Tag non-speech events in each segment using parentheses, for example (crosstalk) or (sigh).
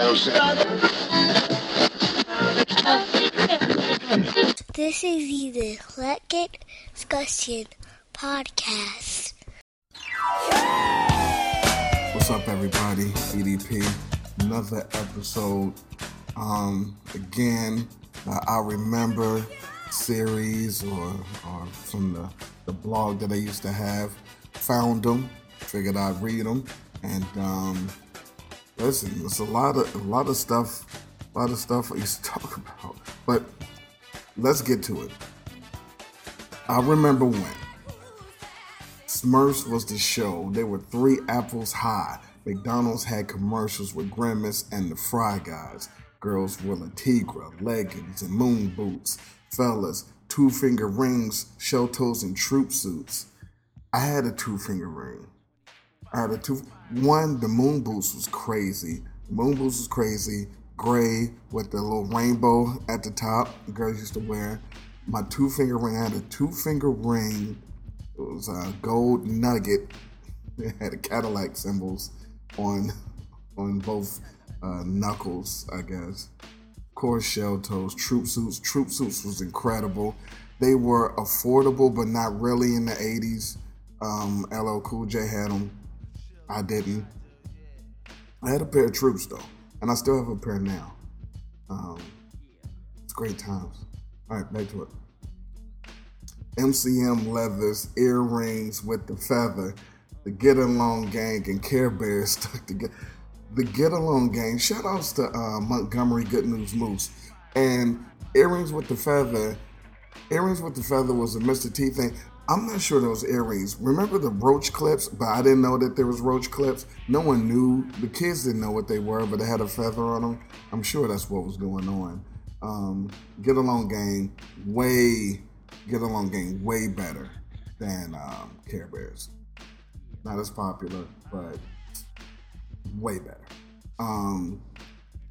This is the Eclectic Discussion Podcast. What's up, everybody? EDP. Another episode. Um, again, uh, I remember series or, or from the, the blog that I used to have. Found them, figured I'd read them, and um, listen, there's a lot of a lot of stuff, a lot of stuff I used to talk (laughs) about. But let's get to it. I remember when Smurfs was the show. They were three apples high. McDonald's had commercials with Grimace and the Fry Guys. Girls wore La Tigra, leggings, and moon boots. Fellas, two finger rings, shell toes, and troop suits. I had a two finger ring. I had a two. One, the moon boots was crazy. Moon boots was crazy. Gray with the little rainbow at the top. Girls used to wear. My two finger ring. I had a two finger ring. It was a gold nugget. (laughs) It had Cadillac symbols on (laughs) on both uh, knuckles, I guess. Of course, shell toes, troop suits. Troop suits was incredible. They were affordable, but not really in the 80s. Um, LL Cool J had them. I didn't. I had a pair of troops though, and I still have a pair now. Um, it's great times. All right, back to it. MCM leathers, earrings with the feather, the Get Along Gang, and Care Bears stuck together. The Get Along Gang, shout outs to uh, Montgomery Good News Moose. And Earrings with the Feather, Earrings with the Feather was a Mr. T thing. I'm not sure those earrings. Remember the roach clips? But I didn't know that there was roach clips. No one knew. The kids didn't know what they were, but they had a feather on them. I'm sure that's what was going on. Um, Get Along Gang, way Get Along Gang, way better than um, Care Bears. Not as popular, but way better. Um,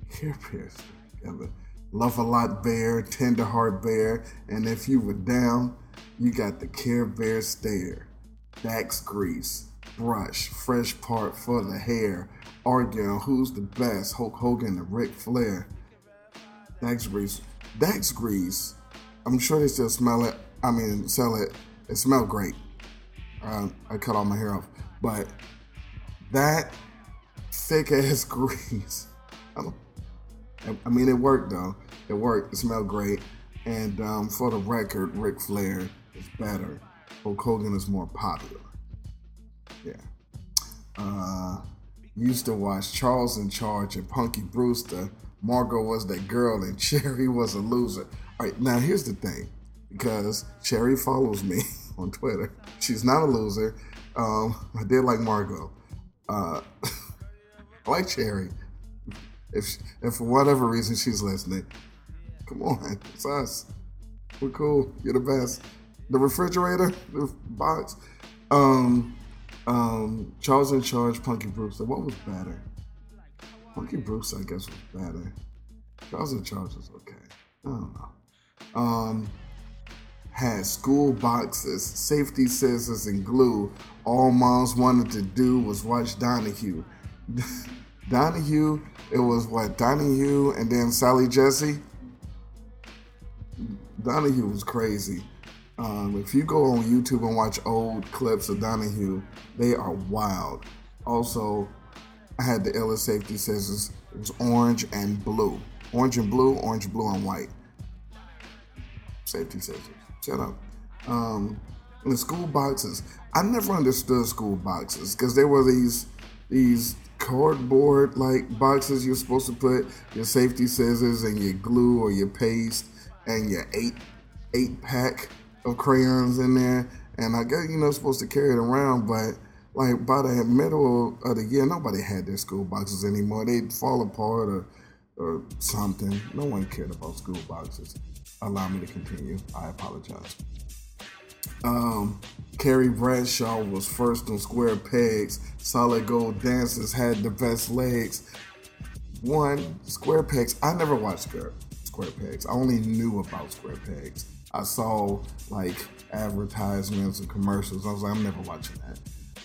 Care Bears. Love a Lot Bear, Tender Heart Bear, and if you were down, you got the Care Bear Stare, Dax Grease, Brush, Fresh Part for the Hair, arguing who's the best, Hulk Hogan and Ric Flair. Dax Grease, Dax Grease, I'm sure they still smell it. I mean, sell it. It smelled great. Uh, I cut all my hair off, but that thick ass (laughs) grease. I, I mean, it worked though. It worked. It smelled great. And um, for the record, Ric Flair is better. Hulk Hogan is more popular. Yeah. Uh, used to watch Charles in Charge and Punky Brewster. Margaux was that girl and (laughs) Cherie was a loser. All right, now here's the thing. Because Cherie follows me (laughs) on Twitter. She's not a loser. Um, I did like Margaux. Uh, (laughs) I like Cherie. If, she, if for whatever reason she's listening, come on, it's us. We're cool. You're the best. The refrigerator, the box. Um, um, Charles in Charge, Punky Brewster. What was better? Punky Brewster, I guess, was better. Charles in Charge was okay. I don't know. Um, had school boxes, safety scissors, and glue. All moms wanted to do was watch Donahue. (laughs) Donahue, it was what Donahue and then Sally Jessy. Donahue was crazy. Um, if you go on YouTube and watch old clips of Donahue, they are wild. Also, I had the illest safety scissors. It was orange and blue. Orange and blue, orange, blue, and white. Safety scissors. Shut up. Um, the school boxes. I never understood school boxes because there were these these cardboard like boxes you're supposed to put your safety scissors and your glue or your paste and your eight eight pack of crayons in there. And I guess you're not supposed to carry it around, but like by the middle of the year, nobody had their school boxes anymore. They'd fall apart or or something. No one cared about school boxes. Allow me to continue. I apologize. Um, Carrie Bradshaw was first on square pegs. Solid gold dancers had the best legs. One, square pegs. I never watched square, square pegs. I only knew about square pegs. I saw like advertisements and commercials. I was like, I'm never watching that.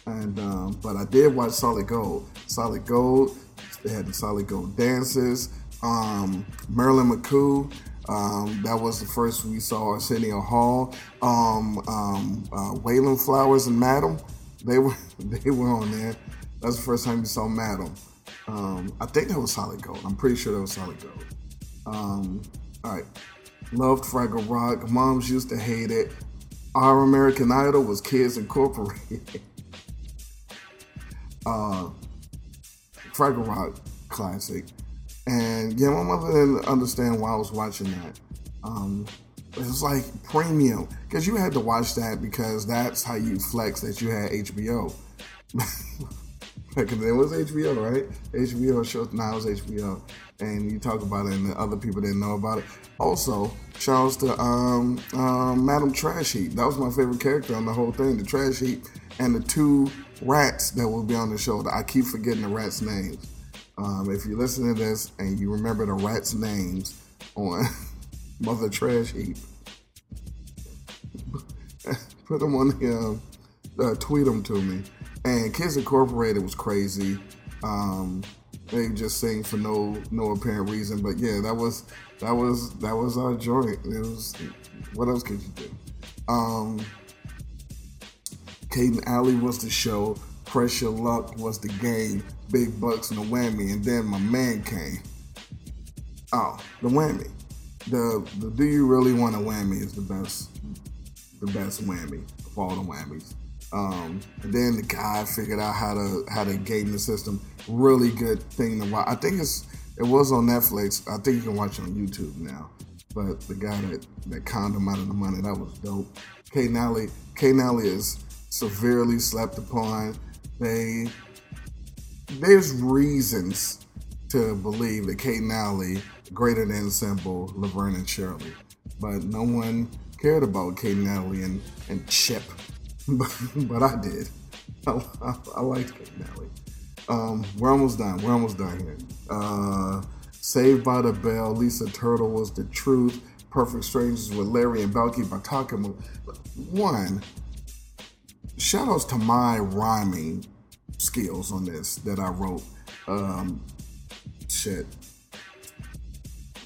And um, but I did watch Solid Gold. Solid Gold, They had the solid gold dances. Um, Marilyn McCoo. Um, that was the first we saw Arsenio Hall. Um, um, uh, Wayland Flowers and Madame. They were (laughs) they were on there. That's the first time you saw Madame. Um, I think that was Solid Gold. I'm pretty sure that was Solid Gold. Um, all right. Loved Fraggle Rock. Moms used to hate it. Our American Idol was Kids Incorporated. (laughs) uh, Fraggle Rock classic. And yeah, my mother didn't understand why I was watching that. Um, it was like premium because you had to watch that because that's how you flex that you had HBO. (laughs) Then it was HBO, right? HBO show now it's HBO, and you talk about it, and the other people didn't know about it. Also, shouts to um, um, Madam Trash Heap. That was my favorite character on the whole thing, the Trash Heap, and the two rats that will be on the show. I keep forgetting the rats' names. Um, if you listen to this and you remember the rats' names on (laughs) Mother Trash Heap, (laughs) put them on the um, uh, tweet them to me. And Kids Incorporated was crazy. Um, they just sing for no no apparent reason, but yeah, that was that was that was our joint. It was what else could you do? Um, Kate & Allie was the show. Press Your Luck was the game. Big Bucks and the whammy, and then my man came. Oh, the whammy. The the Do You Really Want a Whammy is the best the best whammy of all the whammies. Um, then the guy figured out how to how to game the system. Really good thing to watch. I think it's it was on Netflix. I think you can watch it on YouTube now. But the guy that that conned him out of the money that was dope. Kate & Allie K Nally is severely slept upon. They there's reasons to believe that Kate & Allie greater than simple Laverne and Shirley, but no one cared about Kate & Allie and and Chip (laughs) but, I did. (laughs) I, I, I liked Kate & Allie. Um, we're almost done. We're almost done here. Uh, Saved by the Bell. Lisa Turtle was the truth. Perfect Strangers with Larry and Balki Bartokomous. One, shout outs to my rhyming skills on this that I wrote. Um, shit,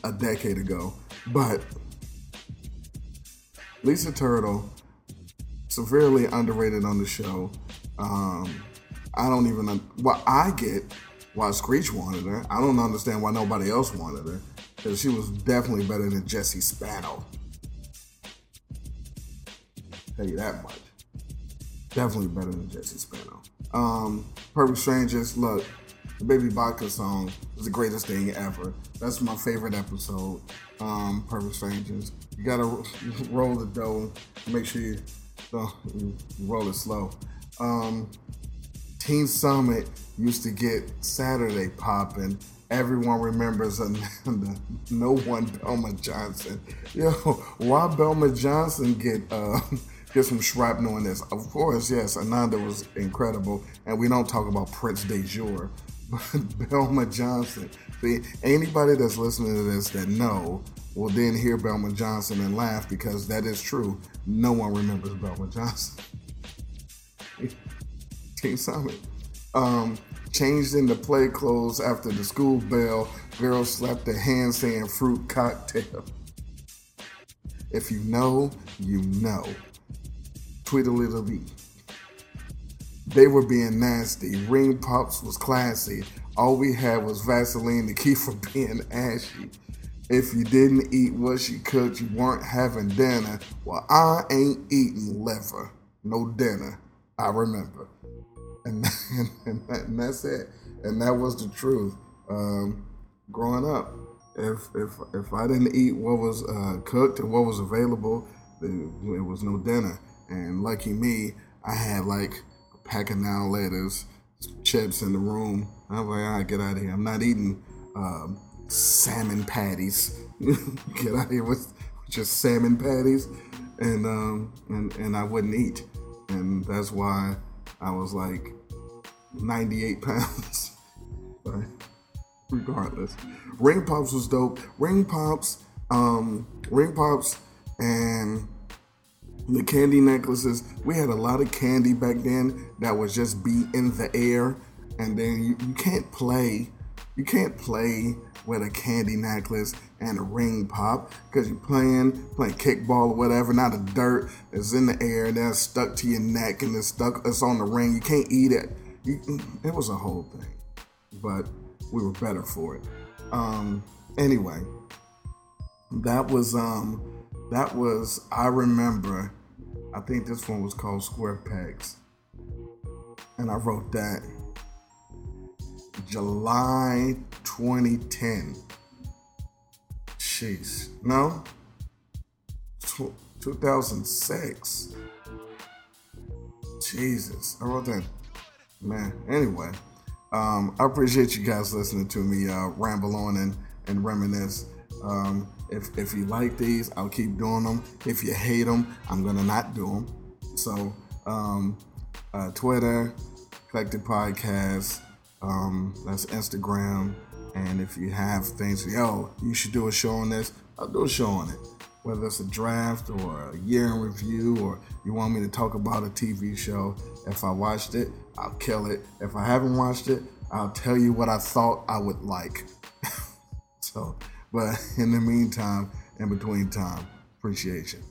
a decade ago. But Lisa Turtle severely underrated on the show. Um, I don't even what I get why Screech wanted her. I don't understand why nobody else wanted her because she was definitely better than Jessie Spano. Tell you that much. Definitely better than Jessie Spano. Um, Perfect Strangers, look, the Baby Vodka song is the greatest thing ever. That's my favorite episode. Um, Perfect Strangers. You gotta (laughs) roll the dough. Make sure you so you roll it slow. Um, Teen Summit used to get Saturday popping. Everyone remembers a, (laughs) no one Belma Johnson. Yo, why Belma Johnson get uh, (laughs) get some shrapnel in this? Of course, yes, Ananda was incredible, and we don't talk about Prince de Jour, (laughs) but Belma Johnson. See, anybody that's listening to this that know will then hear Belma Johnson and laugh because that is true. No one remembers Belma Johnson. (laughs) Teen Summit. Um, changed into play clothes after the school bell. Girl slapped a hand saying fruit cocktail. If you know, you know. Tweedledee. They were being nasty. Ring pops was classy. All we had was Vaseline to keep from being ashy. If you didn't eat what she cooked, you weren't having dinner. Well, I ain't eating liver. No dinner. I remember. And, (laughs) and, and, that, and that's it. And that was the truth. Um, growing up, if, if, if I didn't eat what was uh, cooked and what was available, it was no dinner. And lucky me, I had like a pack of now laters chips in the room. I'm like, right, get out of here. I'm not eating um, salmon patties. (laughs) get out here with just salmon patties, and um, and and I wouldn't eat, and that's why I was like 98 (laughs) pounds. but regardless, ring pops was dope. Ring pops, um, ring pops, and the candy necklaces. We had a lot of candy back then that was just be in the air, and then you, you can't play You can't play with a candy necklace and a ring pop because you're playing playing kickball or whatever. Now the dirt is in the air, and that's stuck to your neck and it's stuck. It's on the ring. You can't eat it. You, it was a whole thing, but we were better for it. Um, anyway, that was um, that was I remember. I think this one was called Square Pegs, and I wrote that July 2010. Jeez, no, 2006. Jesus, I wrote that. Man, anyway, um, I appreciate you guys listening to me uh, ramble on and, and reminisce. Um, if, if you like these, I'll keep doing them. If you hate them, I'm gonna not do them. So, um, uh, Twitter, Collective Podcast, um, that's Instagram. And if you have things, yo, you should do a show on this, I'll do a show on it. Whether it's a draft or a year in review, or you want me to talk about a TV show. If I watched it, I'll kill it. If I haven't watched it, I'll tell you what I thought I would like. (laughs) so, but in the meantime, in between time, appreciation.